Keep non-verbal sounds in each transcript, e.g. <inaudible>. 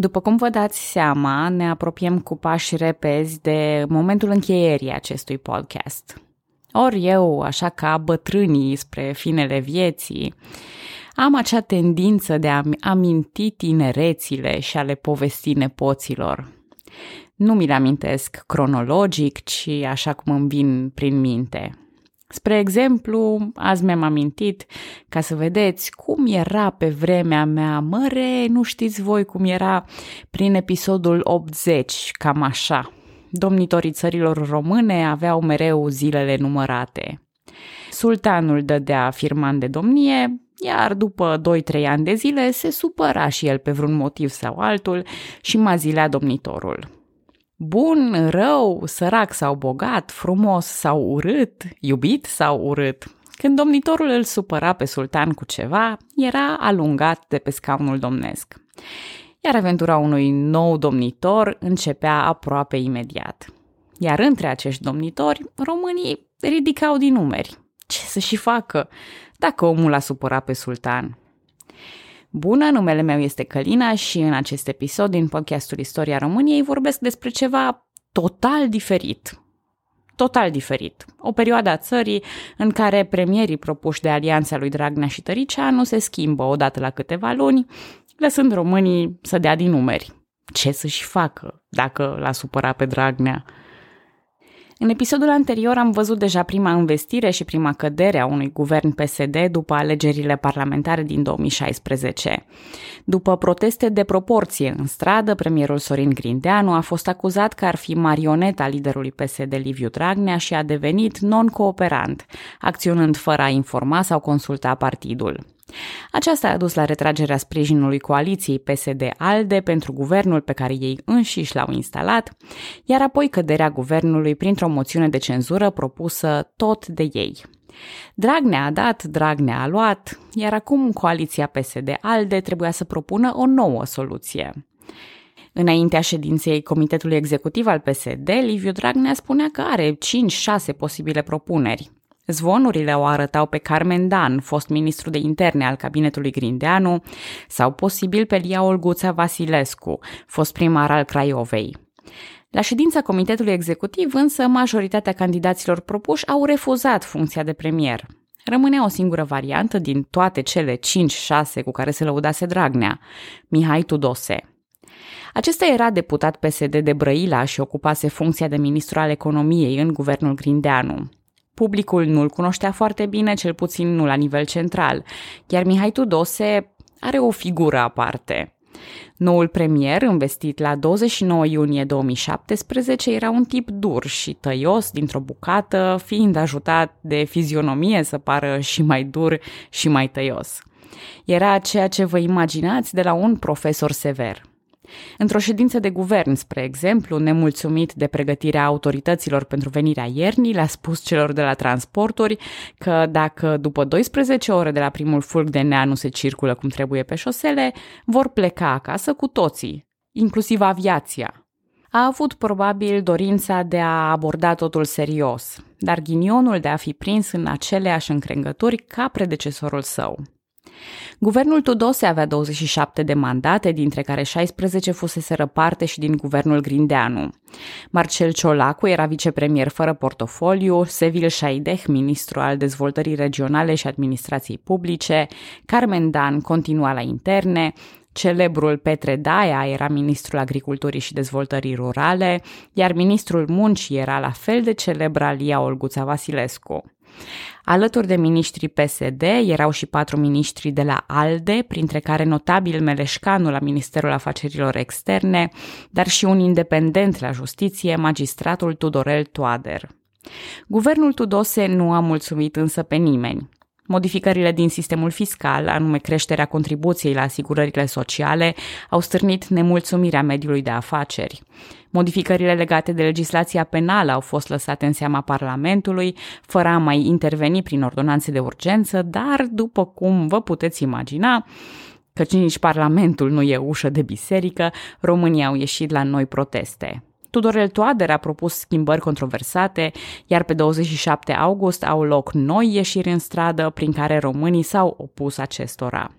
După cum vă dați seama, ne apropiem cu pași repezi de momentul încheierii acestui podcast. Ori eu, așa ca bătrânii spre finele vieții, am acea tendință de a aminti tinerețile și a le povesti nepoților. Nu mi le amintesc cronologic, ci așa cum îmi vin prin minte. Spre exemplu, azi mi-am amintit ca să vedeți cum era pe vremea mea, măre, nu știți voi cum era prin episodul 80, cam așa. Domnitorii țărilor române aveau mereu zilele numărate. Sultanul dădea firman de domnie, iar după 2-3 ani de zile se supăra și el pe vreun motiv sau altul și mă zilea domnitorul. Bun, rău, sărac sau bogat, frumos sau urât, iubit sau urât. Când domnitorul îl supăra pe sultan cu ceva, era alungat de pe scaunul domnesc. Iar aventura unui nou domnitor începea aproape imediat. Iar între acești domnitori, românii ridicau din numeri. Ce să și facă dacă omul a supărat pe sultan? Bună, numele meu este Călina și în acest episod din podcastul Istoria României vorbesc despre ceva total diferit. Total diferit. O perioadă a țării în care premierii propuși de alianța lui Dragnea și Tăricea nu se schimbă odată la câteva luni, lăsând românii să dea din numeri. Ce să-și facă dacă l-a supărat pe Dragnea? În episodul anterior am văzut deja prima investire și prima cădere a unui guvern PSD după alegerile parlamentare din 2016. După proteste de proporție în stradă, premierul Sorin Grindeanu a fost acuzat că ar fi marioneta liderului PSD Liviu Dragnea și a devenit non-cooperant, acționând fără a informa sau consulta partidul. Aceasta a dus la retragerea sprijinului coaliției PSD-ALDE pentru guvernul pe care ei înșiși l-au instalat, iar apoi căderea guvernului printr-o moțiune de cenzură propusă tot de ei. Dragnea a dat, Dragnea a luat, iar acum coaliția PSD-ALDE trebuia să propună o nouă soluție. Înaintea ședinței Comitetului Executiv al PSD, Liviu Dragnea spunea că are 5-6 posibile propuneri. Zvonurile o arătau pe Carmen Dan, fost ministru de interne al cabinetului Grindeanu, sau posibil pe Lia Olguța Vasilescu, fost primar al Craiovei. La ședința Comitetului Executiv, însă, majoritatea candidaților propuși au refuzat funcția de premier. Rămânea o singură variantă din toate cele 5-6 cu care se lăudase Dragnea, Mihai Tudose. Acesta era deputat PSD de Brăila și ocupase funcția de ministru al economiei în guvernul Grindeanu. Publicul nu-l cunoștea foarte bine, cel puțin nu la nivel central, iar Mihai Tudose are o figură aparte. Noul premier, investit la 29 iunie 2017, era un tip dur și tăios dintr-o bucată, fiind ajutat de fizionomie să pară și mai dur și mai tăios. Era ceea ce vă imaginați de la un profesor sever. Într-o ședință de guvern, spre exemplu, nemulțumit de pregătirea autorităților pentru venirea iernii, le-a spus celor de la transporturi că dacă după 12 ore de la primul fulg de nea nu se circulă cum trebuie pe șosele, vor pleca acasă cu toții, inclusiv aviația. A avut probabil dorința de a aborda totul serios, dar ghinionul de a fi prins în aceleași încrengături ca predecesorul său. Guvernul Tudose avea 27 de mandate, dintre care 16 fusese parte și din guvernul Grindeanu. Marcel Ciolacu era vicepremier fără portofoliu, Sevil Șaideh, ministru al dezvoltării regionale și administrației publice, Carmen Dan continua la interne, Celebrul Petre Daia era ministrul agriculturii și dezvoltării rurale, iar ministrul muncii era la fel de celebr Alia Olguța Vasilescu. Alături de miniștrii PSD erau și patru miniștri de la ALDE, printre care notabil Meleșcanu la Ministerul Afacerilor Externe, dar și un independent la justiție, magistratul Tudorel Toader. Guvernul Tudose nu a mulțumit însă pe nimeni. Modificările din sistemul fiscal, anume creșterea contribuției la asigurările sociale, au stârnit nemulțumirea mediului de afaceri. Modificările legate de legislația penală au fost lăsate în seama Parlamentului, fără a mai interveni prin ordonanțe de urgență, dar, după cum vă puteți imagina, căci nici Parlamentul nu e ușă de biserică, România au ieșit la noi proteste. Tudorel Toader a propus schimbări controversate, iar pe 27 august au loc noi ieșiri în stradă prin care românii s-au opus acestora.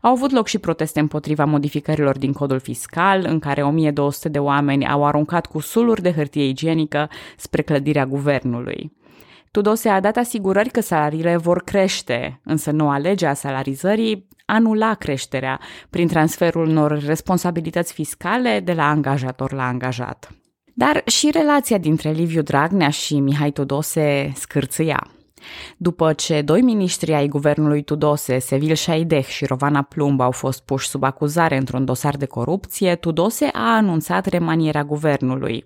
Au avut loc și proteste împotriva modificărilor din codul fiscal, în care 1200 de oameni au aruncat cu suluri de hârtie igienică spre clădirea guvernului. Tudose a dat asigurări că salariile vor crește, însă noua lege a salarizării anula creșterea prin transferul unor responsabilități fiscale de la angajator la angajat. Dar și relația dintre Liviu Dragnea și Mihai Tudose scârțâia. După ce doi miniștri ai guvernului Tudose, Sevil Șaideh și Rovana Plumb au fost puși sub acuzare într-un dosar de corupție, Tudose a anunțat remanierea guvernului.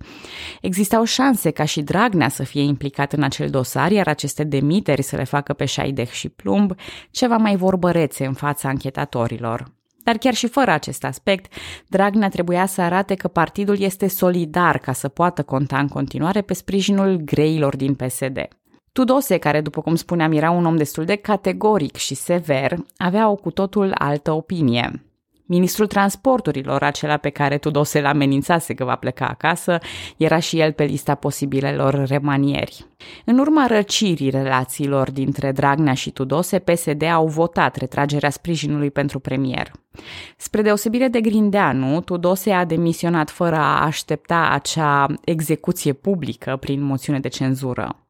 Existau șanse ca și Dragnea să fie implicat în acel dosar, iar aceste demiteri să le facă pe Șaideh și Plumb ceva mai vorbărețe în fața anchetatorilor. Dar chiar și fără acest aspect, Dragnea trebuia să arate că partidul este solidar ca să poată conta în continuare pe sprijinul greilor din PSD. Tudose, care, după cum spuneam, era un om destul de categoric și sever, avea o cu totul altă opinie. Ministrul transporturilor, acela pe care Tudose l amenințase că va pleca acasă, era și el pe lista posibilelor remanieri. În urma răcirii relațiilor dintre Dragnea și Tudose, PSD au votat retragerea sprijinului pentru premier. Spre deosebire de Grindeanu, Tudose a demisionat fără a aștepta acea execuție publică prin moțiune de cenzură.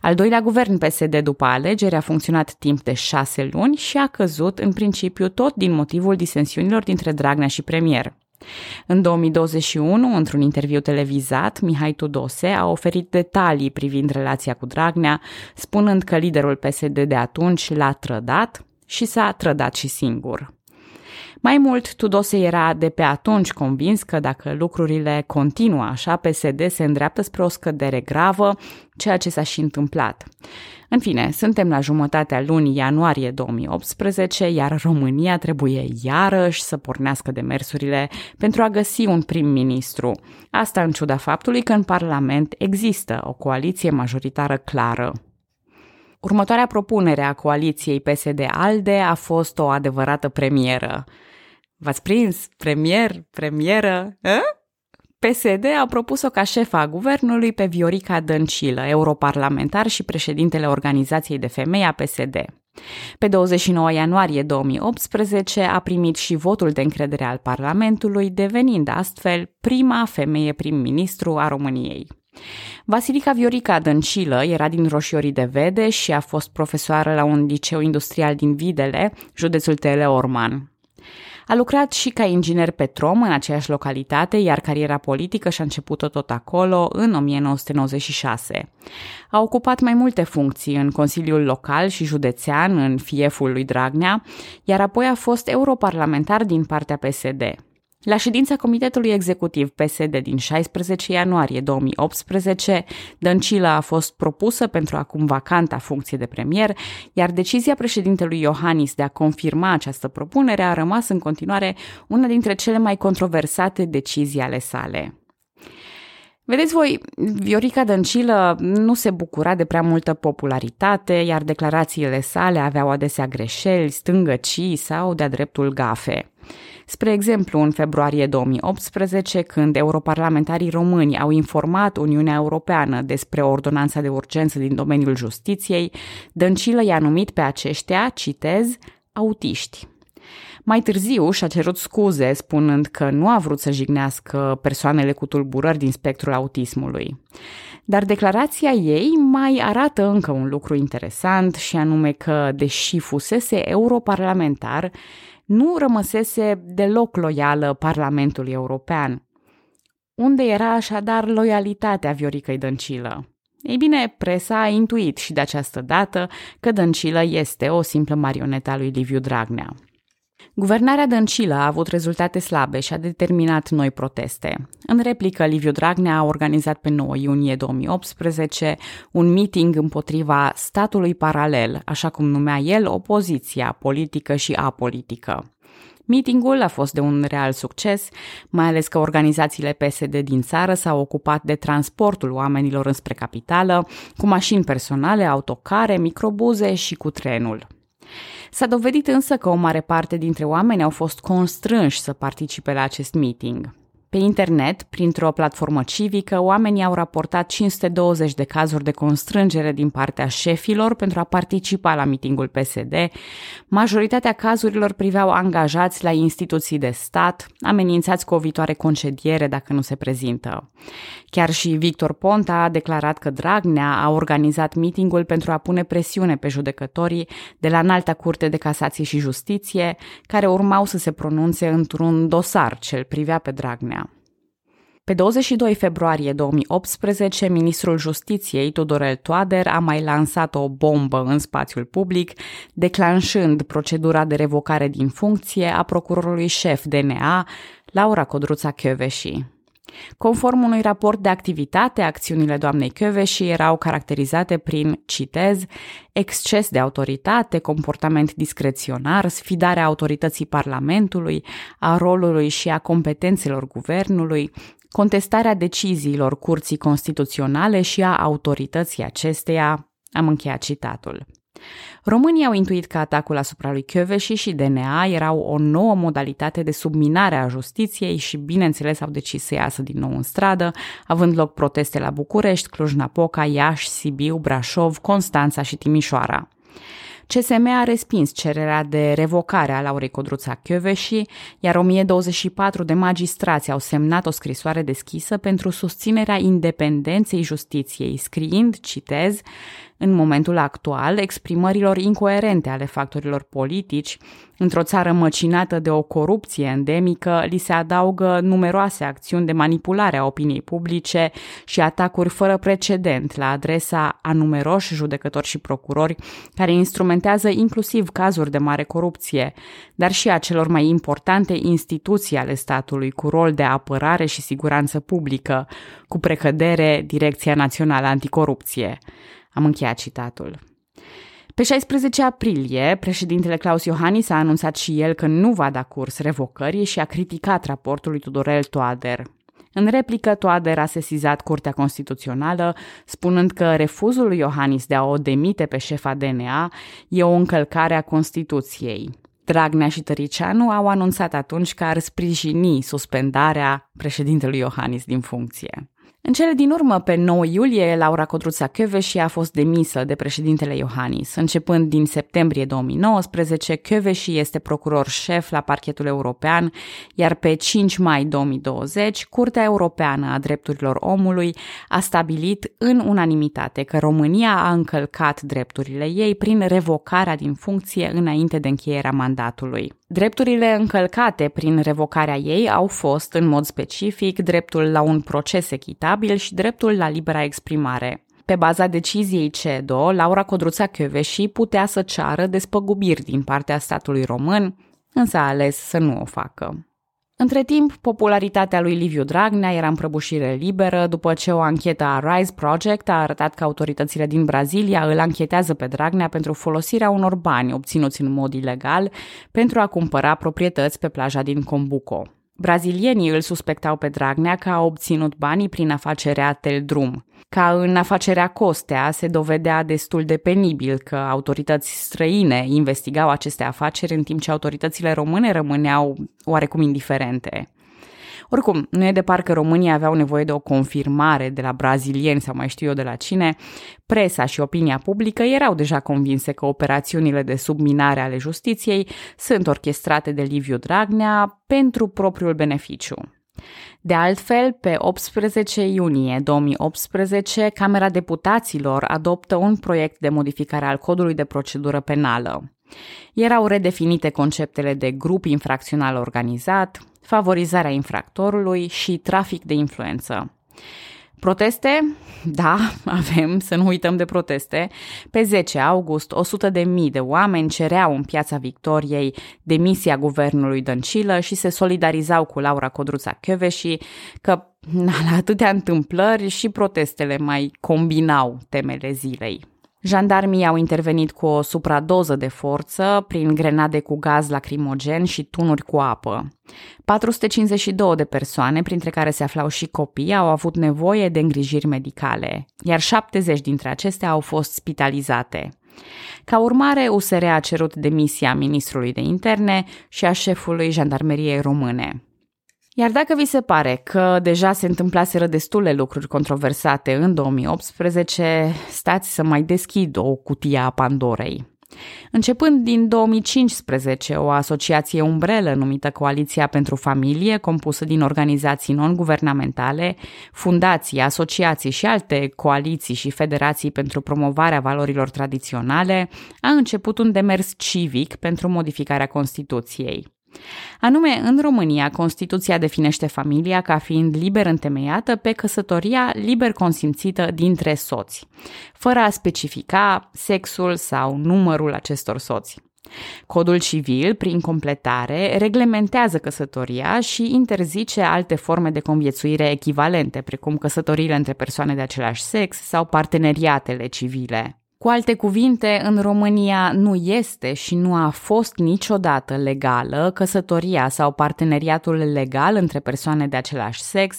Al doilea guvern PSD după alegeri a funcționat timp de șase luni și a căzut în principiu tot din motivul disensiunilor dintre Dragnea și premier. În 2021, într-un interviu televizat, Mihai Tudose a oferit detalii privind relația cu Dragnea, spunând că liderul PSD de atunci l-a trădat și s-a trădat și singur. Mai mult, Tudose era de pe atunci convins că dacă lucrurile continuă așa, PSD se îndreaptă spre o scădere gravă, ceea ce s-a și întâmplat. În fine, suntem la jumătatea lunii ianuarie 2018, iar România trebuie iarăși să pornească demersurile pentru a găsi un prim-ministru. Asta în ciuda faptului că în Parlament există o coaliție majoritară clară. Următoarea propunere a coaliției PSD-ALDE a fost o adevărată premieră. V-ați prins? Premier? Premieră? A? PSD a propus-o ca șefa a guvernului pe Viorica Dăncilă, europarlamentar și președintele Organizației de Femei a PSD. Pe 29 ianuarie 2018 a primit și votul de încredere al Parlamentului, devenind astfel prima femeie prim-ministru a României. Vasilica Viorica Dăncilă era din Roșiorii de Vede și a fost profesoară la un liceu industrial din Videle, județul Teleorman. A lucrat și ca inginer petrom în aceeași localitate, iar cariera politică și-a început-o tot acolo în 1996. A ocupat mai multe funcții în Consiliul Local și Județean în fieful lui Dragnea, iar apoi a fost europarlamentar din partea PSD. La ședința Comitetului Executiv PSD din 16 ianuarie 2018, Dăncilă a fost propusă pentru acum vacanta funcție de premier, iar decizia președintelui Iohannis de a confirma această propunere a rămas în continuare una dintre cele mai controversate decizii ale sale. Vedeți voi, Viorica Dăncilă nu se bucura de prea multă popularitate, iar declarațiile sale aveau adesea greșeli, stângăcii sau de-a dreptul gafe. Spre exemplu, în februarie 2018, când europarlamentarii români au informat Uniunea Europeană despre ordonanța de urgență din domeniul justiției, Dăncilă i-a numit pe aceștia, citez, autiști. Mai târziu și-a cerut scuze, spunând că nu a vrut să jignească persoanele cu tulburări din spectrul autismului. Dar declarația ei mai arată încă un lucru interesant și anume că, deși fusese europarlamentar, nu rămăsese deloc loială Parlamentului European. Unde era așadar loialitatea Vioricăi Dăncilă? Ei bine, presa a intuit și de această dată că Dăncilă este o simplă marionetă a lui Liviu Dragnea. Guvernarea Dăncilă a avut rezultate slabe și a determinat noi proteste. În replică, Liviu Dragnea a organizat pe 9 iunie 2018 un meeting împotriva statului paralel, așa cum numea el opoziția politică și apolitică. Meetingul a fost de un real succes, mai ales că organizațiile PSD din țară s-au ocupat de transportul oamenilor înspre capitală, cu mașini personale, autocare, microbuze și cu trenul. S-a dovedit însă că o mare parte dintre oameni au fost constrânși să participe la acest meeting. Pe internet, printr-o platformă civică, oamenii au raportat 520 de cazuri de constrângere din partea șefilor pentru a participa la mitingul PSD. Majoritatea cazurilor priveau angajați la instituții de stat, amenințați cu o viitoare concediere dacă nu se prezintă. Chiar și Victor Ponta a declarat că Dragnea a organizat mitingul pentru a pune presiune pe judecătorii de la Înalta Curte de Casație și Justiție, care urmau să se pronunțe într-un dosar ce îl privea pe Dragnea. Pe 22 februarie 2018, ministrul Justiției, Tudorel Toader, a mai lansat o bombă în spațiul public, declanșând procedura de revocare din funcție a procurorului șef DNA, Laura Codruța Chioveși. Conform unui raport de activitate, acțiunile doamnei Chioveși erau caracterizate prin, citez, exces de autoritate, comportament discreționar, sfidarea autorității Parlamentului, a rolului și a competențelor guvernului, contestarea deciziilor Curții Constituționale și a autorității acesteia, am încheiat citatul. Românii au intuit că atacul asupra lui Chioveși și DNA erau o nouă modalitate de subminare a justiției și, bineînțeles, au decis să iasă din nou în stradă, având loc proteste la București, Cluj-Napoca, Iași, Sibiu, Brașov, Constanța și Timișoara. CSM a respins cererea de revocare a Laurei Codruța Chioveși, iar 1024 de magistrați au semnat o scrisoare deschisă pentru susținerea independenței justiției, scriind, citez, în momentul actual, exprimărilor incoerente ale factorilor politici, într-o țară măcinată de o corupție endemică, li se adaugă numeroase acțiuni de manipulare a opiniei publice și atacuri fără precedent la adresa a numeroși judecători și procurori care instrumentează inclusiv cazuri de mare corupție, dar și a celor mai importante instituții ale statului cu rol de apărare și siguranță publică, cu precădere Direcția Națională Anticorupție. Am încheiat citatul. Pe 16 aprilie, președintele Claus Iohannis a anunțat și el că nu va da curs revocării și a criticat raportul lui Tudorel Toader. În replică, Toader a sesizat Curtea Constituțională, spunând că refuzul lui Iohannis de a o demite pe șefa DNA e o încălcare a Constituției. Dragnea și Tăricianu au anunțat atunci că ar sprijini suspendarea președintelui Iohannis din funcție. În cele din urmă, pe 9 iulie, Laura Codruța Căveși a fost demisă de președintele Iohannis. Începând din septembrie 2019, Căveși este procuror șef la parchetul european, iar pe 5 mai 2020, Curtea Europeană a Drepturilor Omului a stabilit în unanimitate că România a încălcat drepturile ei prin revocarea din funcție înainte de încheierea mandatului. Drepturile încălcate prin revocarea ei au fost, în mod specific, dreptul la un proces echitabil și dreptul la libera exprimare. Pe baza deciziei CEDO, Laura Codruța și putea să ceară despăgubiri din partea statului român, însă a ales să nu o facă. Între timp, popularitatea lui Liviu Dragnea era în prăbușire liberă după ce o anchetă a Rise Project a arătat că autoritățile din Brazilia îl anchetează pe Dragnea pentru folosirea unor bani obținuți în mod ilegal pentru a cumpăra proprietăți pe plaja din Combuco. Brazilienii îl suspectau pe Dragnea că a obținut banii prin afacerea Teldrum. Ca în afacerea Costea, se dovedea destul de penibil că autorități străine investigau aceste afaceri în timp ce autoritățile române rămâneau oarecum indiferente. Oricum, nu e de parcă România aveau nevoie de o confirmare de la brazilieni sau mai știu eu de la cine, presa și opinia publică erau deja convinse că operațiunile de subminare ale justiției sunt orchestrate de Liviu Dragnea pentru propriul beneficiu. De altfel, pe 18 iunie 2018, Camera Deputaților adoptă un proiect de modificare al codului de procedură penală. Erau redefinite conceptele de grup infracțional organizat, favorizarea infractorului și trafic de influență. Proteste? <laughs> Da, <laughs> avem, să nu uităm de proteste. Pe 10 august, 100 de mii de oameni cereau în piața Victoriei demisia guvernului Dăncilă și se solidarizau cu Laura Codruța Chioveși că <laughs> la atâtea întâmplări și protestele mai combinau temele zilei. Jandarmii au intervenit cu o supradoză de forță prin grenade cu gaz lacrimogen și tunuri cu apă. 452 de persoane, printre care se aflau și copii, au avut nevoie de îngrijiri medicale, iar 70 dintre acestea au fost spitalizate. Ca urmare, USR a cerut demisia ministrului de interne și a șefului jandarmeriei române. Iar dacă vi se pare că deja se întâmplaseră destule lucruri controversate în 2018, stați să mai deschid o cutie a Pandorei. Începând din 2015, o asociație umbrelă numită Coaliția pentru Familie, compusă din organizații non-guvernamentale, fundații, asociații și alte coaliții și federații pentru promovarea valorilor tradiționale, a început un demers civic pentru modificarea Constituției. Anume, în România, Constituția definește familia ca fiind liber întemeiată pe căsătoria liber consimțită dintre soți, fără a specifica sexul sau numărul acestor soți. Codul civil, prin completare, reglementează căsătoria și interzice alte forme de conviețuire echivalente, precum căsătoriile între persoane de același sex sau parteneriatele civile. Cu alte cuvinte, în România nu este și nu a fost niciodată legală căsătoria sau parteneriatul legal între persoane de același sex,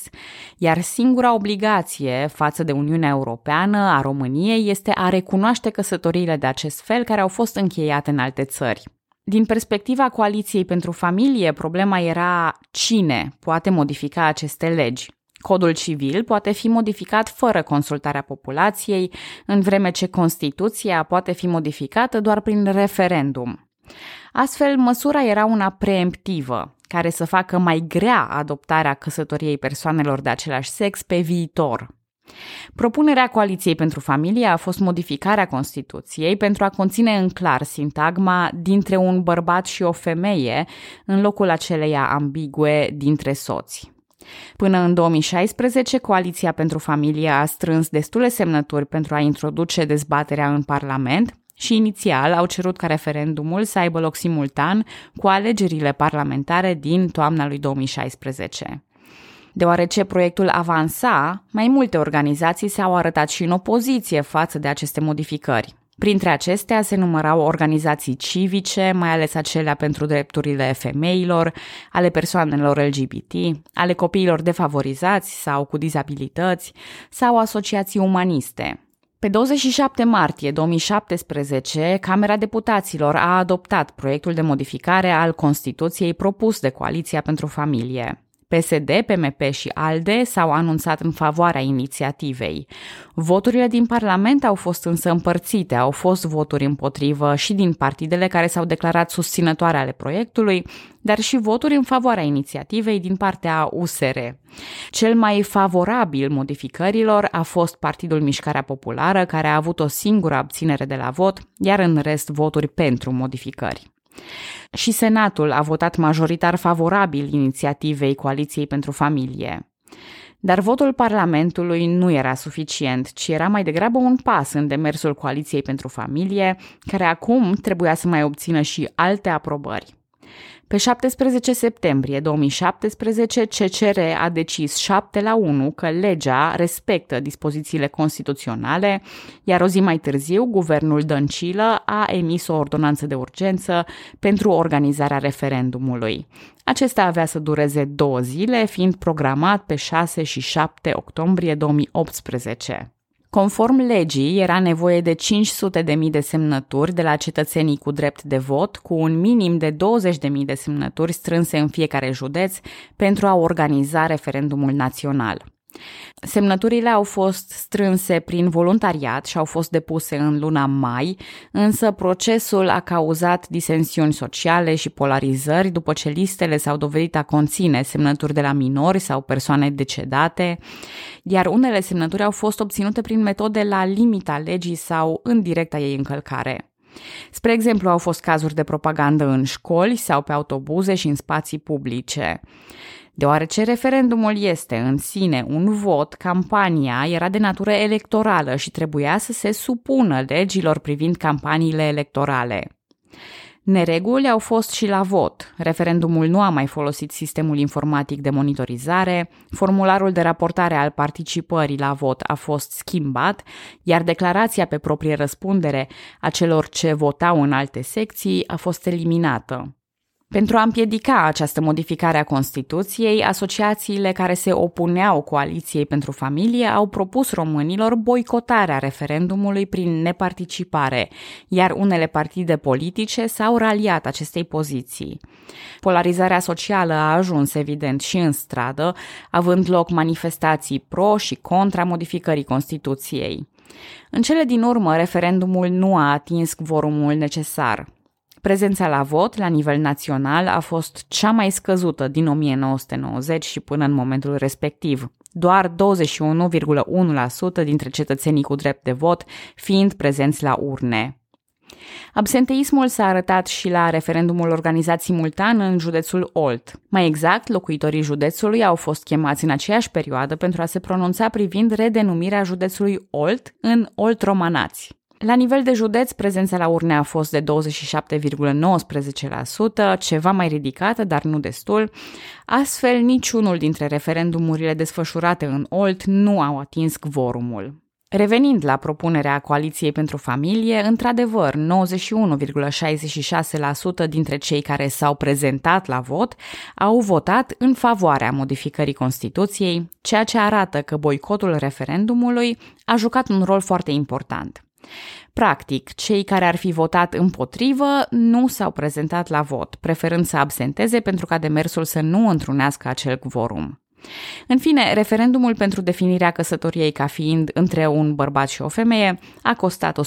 iar singura obligație față de Uniunea Europeană a României este a recunoaște căsătoriile de acest fel care au fost încheiate în alte țări. Din perspectiva Coaliției pentru Familie, problema era cine poate modifica aceste legi. Codul civil poate fi modificat fără consultarea populației, în vreme ce Constituția poate fi modificată doar prin referendum. Astfel, măsura era una preemptivă, care să facă mai grea adoptarea căsătoriei persoanelor de același sex pe viitor. Propunerea Coaliției pentru Familie a fost modificarea Constituției pentru a conține în clar sintagma dintre un bărbat și o femeie în locul aceleia ambigue dintre soți. Până în 2016, Coaliția pentru Familie a strâns destule semnături pentru a introduce dezbaterea în Parlament și inițial au cerut ca referendumul să aibă loc simultan cu alegerile parlamentare din toamna lui 2016. Deoarece proiectul avansa, mai multe organizații s-au arătat și în opoziție față de aceste modificări. Printre acestea se numărau organizații civice, mai ales acelea pentru drepturile femeilor, ale persoanelor LGBT, ale copiilor defavorizați sau cu dizabilități, sau asociații umaniste. Pe 27 martie 2017, Camera Deputaților a adoptat proiectul de modificare al Constituției propus de Coaliția pentru Familie. PSD, PMP și ALDE s-au anunțat în favoarea inițiativei. Voturile din Parlament au fost însă împărțite, au fost voturi împotrivă și din partidele care s-au declarat susținătoare ale proiectului, dar și voturi în favoarea inițiativei din partea USR. Cel mai favorabil modificărilor a fost Partidul Mișcarea Populară, care a avut o singură abținere de la vot, iar în rest voturi pentru modificări. Și Senatul a votat majoritar favorabil inițiativei Coaliției pentru Familie. Dar votul Parlamentului nu era suficient, ci era mai degrabă un pas în demersul Coaliției pentru Familie, care acum trebuia să mai obțină și alte aprobări. Pe 17 septembrie 2017, CCR a decis 7 la 1 că legea respectă dispozițiile constituționale, iar o zi mai târziu, guvernul Dăncilă a emis o ordonanță de urgență pentru organizarea referendumului. Acesta avea să dureze două zile, fiind programat pe 6 și 7 octombrie 2018. Conform legii, era nevoie de 500.000 de semnături de la cetățenii cu drept de vot, cu un minim de 20.000 de semnături strânse în fiecare județ pentru a organiza referendumul național. Semnăturile au fost strânse prin voluntariat și au fost depuse în luna mai, însă procesul a cauzat disensiuni sociale și polarizări după ce listele s-au dovedit a conține semnături de la minori sau persoane decedate, iar unele semnături au fost obținute prin metode la limita legii sau în directa ei încălcare. Spre exemplu, au fost cazuri de propagandă în școli sau pe autobuze și în spații publice. Deoarece referendumul este în sine un vot, campania era de natură electorală și trebuia să se supună legilor privind campaniile electorale. Nereguli au fost și la vot. Referendumul nu a mai folosit sistemul informatic de monitorizare, formularul de raportare al participării la vot a fost schimbat, iar declarația pe proprie răspundere a celor ce votau în alte secții a fost eliminată. Pentru a împiedica această modificare a Constituției, asociațiile care se opuneau coaliției pentru familie au propus românilor boicotarea referendumului prin neparticipare, iar unele partide politice s-au raliat acestei poziții. Polarizarea socială a ajuns evident și în stradă, având loc manifestații pro și contra modificării Constituției. În cele din urmă, referendumul nu a atins vorumul necesar. Prezența la vot la nivel național a fost cea mai scăzută din 1990 și până în momentul respectiv, doar 21,1% dintre cetățenii cu drept de vot fiind prezenți la urne. Absenteismul s-a arătat și la referendumul organizat simultan în județul Olt. Mai exact, locuitorii județului au fost chemați în aceeași perioadă pentru a se pronunța privind redenumirea județului Olt în Olt Romanați. La nivel de județ, prezența la urne a fost de 27,19%, ceva mai ridicată, dar nu destul. Astfel, niciunul dintre referendumurile desfășurate în Olt nu au atins quorumul. Revenind la propunerea Coaliției pentru Familie, într-adevăr, 91,66% dintre cei care s-au prezentat la vot au votat în favoarea modificării Constituției, ceea ce arată că boicotul referendumului a jucat un rol foarte important. Practic, cei care ar fi votat împotrivă nu s-au prezentat la vot, preferând să absenteze pentru ca demersul să nu întrunească acel quorum. În fine, referendumul pentru definirea căsătoriei ca fiind între un bărbat și o femeie a costat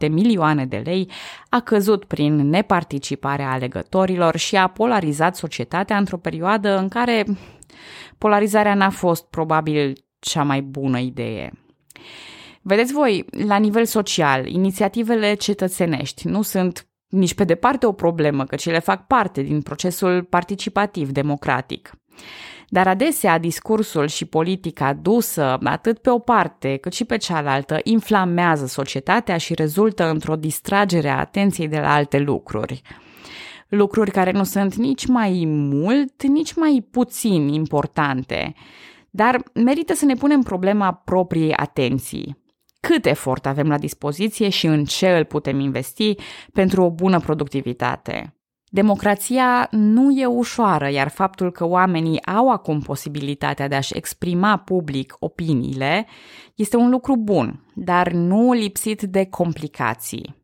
163,7 milioane de lei, a căzut prin neparticiparea alegătorilor și a polarizat societatea într-o perioadă în care polarizarea n-a fost probabil cea mai bună idee. Vedeți voi, la nivel social, inițiativele cetățenești nu sunt nici pe departe o problemă, căci ele fac parte din procesul participativ democratic. Dar adesea discursul și politica dusă atât pe o parte cât și pe cealaltă inflamează societatea și rezultă într-o distragere a atenției de la alte lucruri. Lucruri care nu sunt nici mai mult, nici mai puțin importante, dar merită să ne punem problema propriei atenții cât efort avem la dispoziție și în ce îl putem investi pentru o bună productivitate. Democrația nu e ușoară, iar faptul că oamenii au acum posibilitatea de a-și exprima public opiniile este un lucru bun, dar nu lipsit de complicații.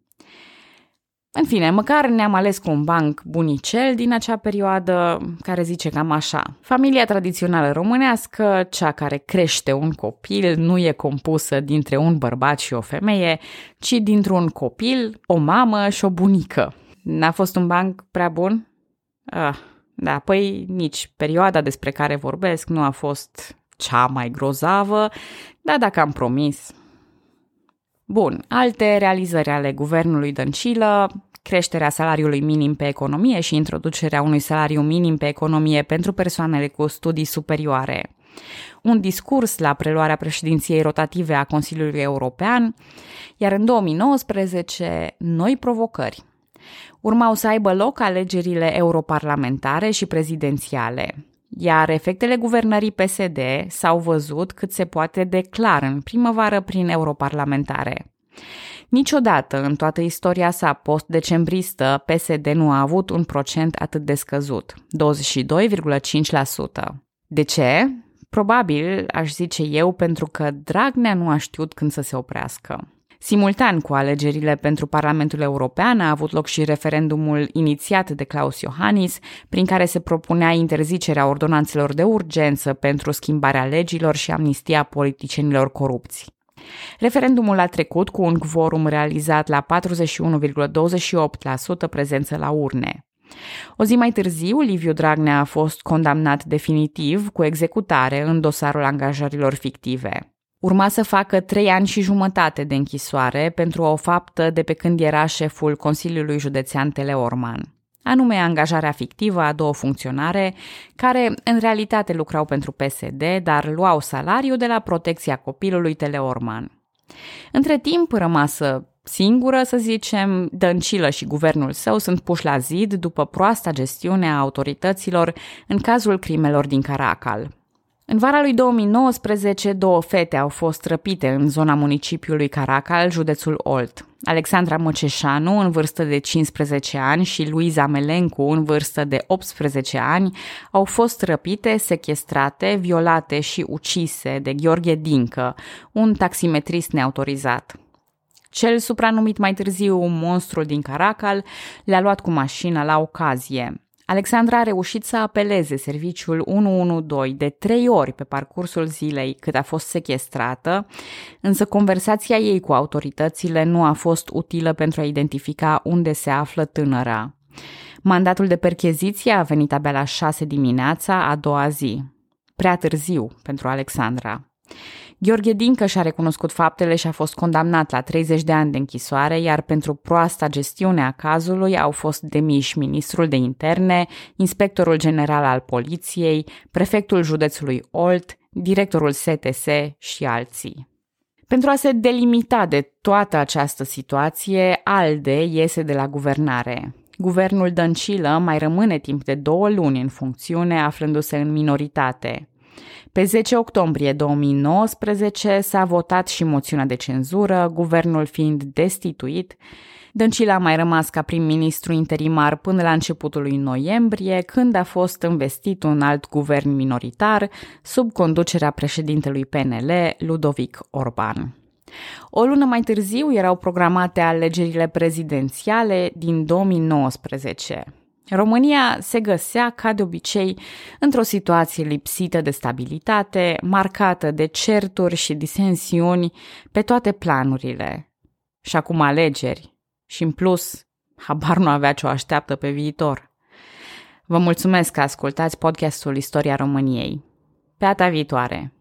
În fine, măcar ne-am ales cu un banc bunicel din acea perioadă care zice cam așa. Familia tradițională românească, cea care crește un copil, nu e compusă dintre un bărbat și o femeie, ci dintr-un copil, o mamă și o bunică. N-a fost un banc prea bun? Ah, da, păi nici perioada despre care vorbesc nu a fost cea mai grozavă, dar dacă am promis, Bun, alte realizări ale guvernului Dăncilă, creșterea salariului minim pe economie și introducerea unui salariu minim pe economie pentru persoanele cu studii superioare. Un discurs la preluarea președinției rotative a Consiliului European, iar în 2019 noi provocări. Urmau să aibă loc alegerile europarlamentare și prezidențiale, iar efectele guvernării PSD s-au văzut cât se poate de clar în primăvară prin europarlamentare. Niciodată în toată istoria sa post-decembristă, PSD nu a avut un procent atât de scăzut, 22,5%. De ce? Probabil, aș zice eu, pentru că Dragnea nu a știut când să se oprească. Simultan cu alegerile pentru Parlamentul European a avut loc și referendumul inițiat de Klaus Iohannis, prin care se propunea interzicerea ordonanțelor de urgență pentru schimbarea legilor și amnistia politicienilor corupți. Referendumul a trecut cu un quorum realizat la 41,28% prezență la urne. O zi mai târziu, Liviu Dragnea a fost condamnat definitiv cu executare în dosarul angajărilor fictive. Urma să facă trei ani și jumătate de închisoare pentru o faptă de pe când era șeful Consiliului Județean Teleorman anume angajarea fictivă a două funcționare care în realitate lucrau pentru PSD, dar luau salariu de la protecția copilului Teleorman. Între timp, rămasă singură, să zicem, Dăncilă și guvernul său sunt puși la zid după proasta gestiune a autorităților în cazul crimelor din Caracal. În vara lui 2019, două fete au fost răpite în zona municipiului Caracal, județul Olt. Alexandra Măceșanu, în vârstă de 15 ani, și Luiza Melencu, în vârstă de 18 ani, au fost răpite, sechestrate, violate și ucise de Gheorghe Dincă, un taximetrist neautorizat. Cel supranumit mai târziu monstrul din Caracal le-a luat cu mașina la ocazie. Alexandra a reușit să apeleze serviciul 112 de trei ori pe parcursul zilei cât a fost sequestrată, însă conversația ei cu autoritățile nu a fost utilă pentru a identifica unde se află tânăra. Mandatul de percheziție a venit abia la 6 dimineața a doua zi. Prea târziu pentru Alexandra. Gheorghe Dincă și-a recunoscut faptele și a fost condamnat la 30 de ani de închisoare, iar pentru proasta gestiune a cazului au fost demiși ministrul de interne, inspectorul general al poliției, prefectul județului Olt, directorul STS și alții. Pentru a se delimita de toată această situație, ALDE iese de la guvernare. Guvernul Dăncilă mai rămâne timp de două luni în funcțiune, aflându-se în minoritate. Pe 10 octombrie 2019 s-a votat și moțiunea de cenzură, guvernul fiind destituit. Dăncilă a mai rămas ca prim-ministru interimar până la începutul lui noiembrie, când a fost investit un alt guvern minoritar sub conducerea președintelui PNL, Ludovic Orban. O lună mai târziu erau programate alegerile prezidențiale din 2019. România se găsea, ca de obicei, într-o situație lipsită de stabilitate, marcată de certuri și disensiuni pe toate planurile. Și acum alegeri. Și în plus, habar nu avea ce o așteaptă pe viitor. Vă mulțumesc că ascultați podcastul Istoria României. Pe data viitoare!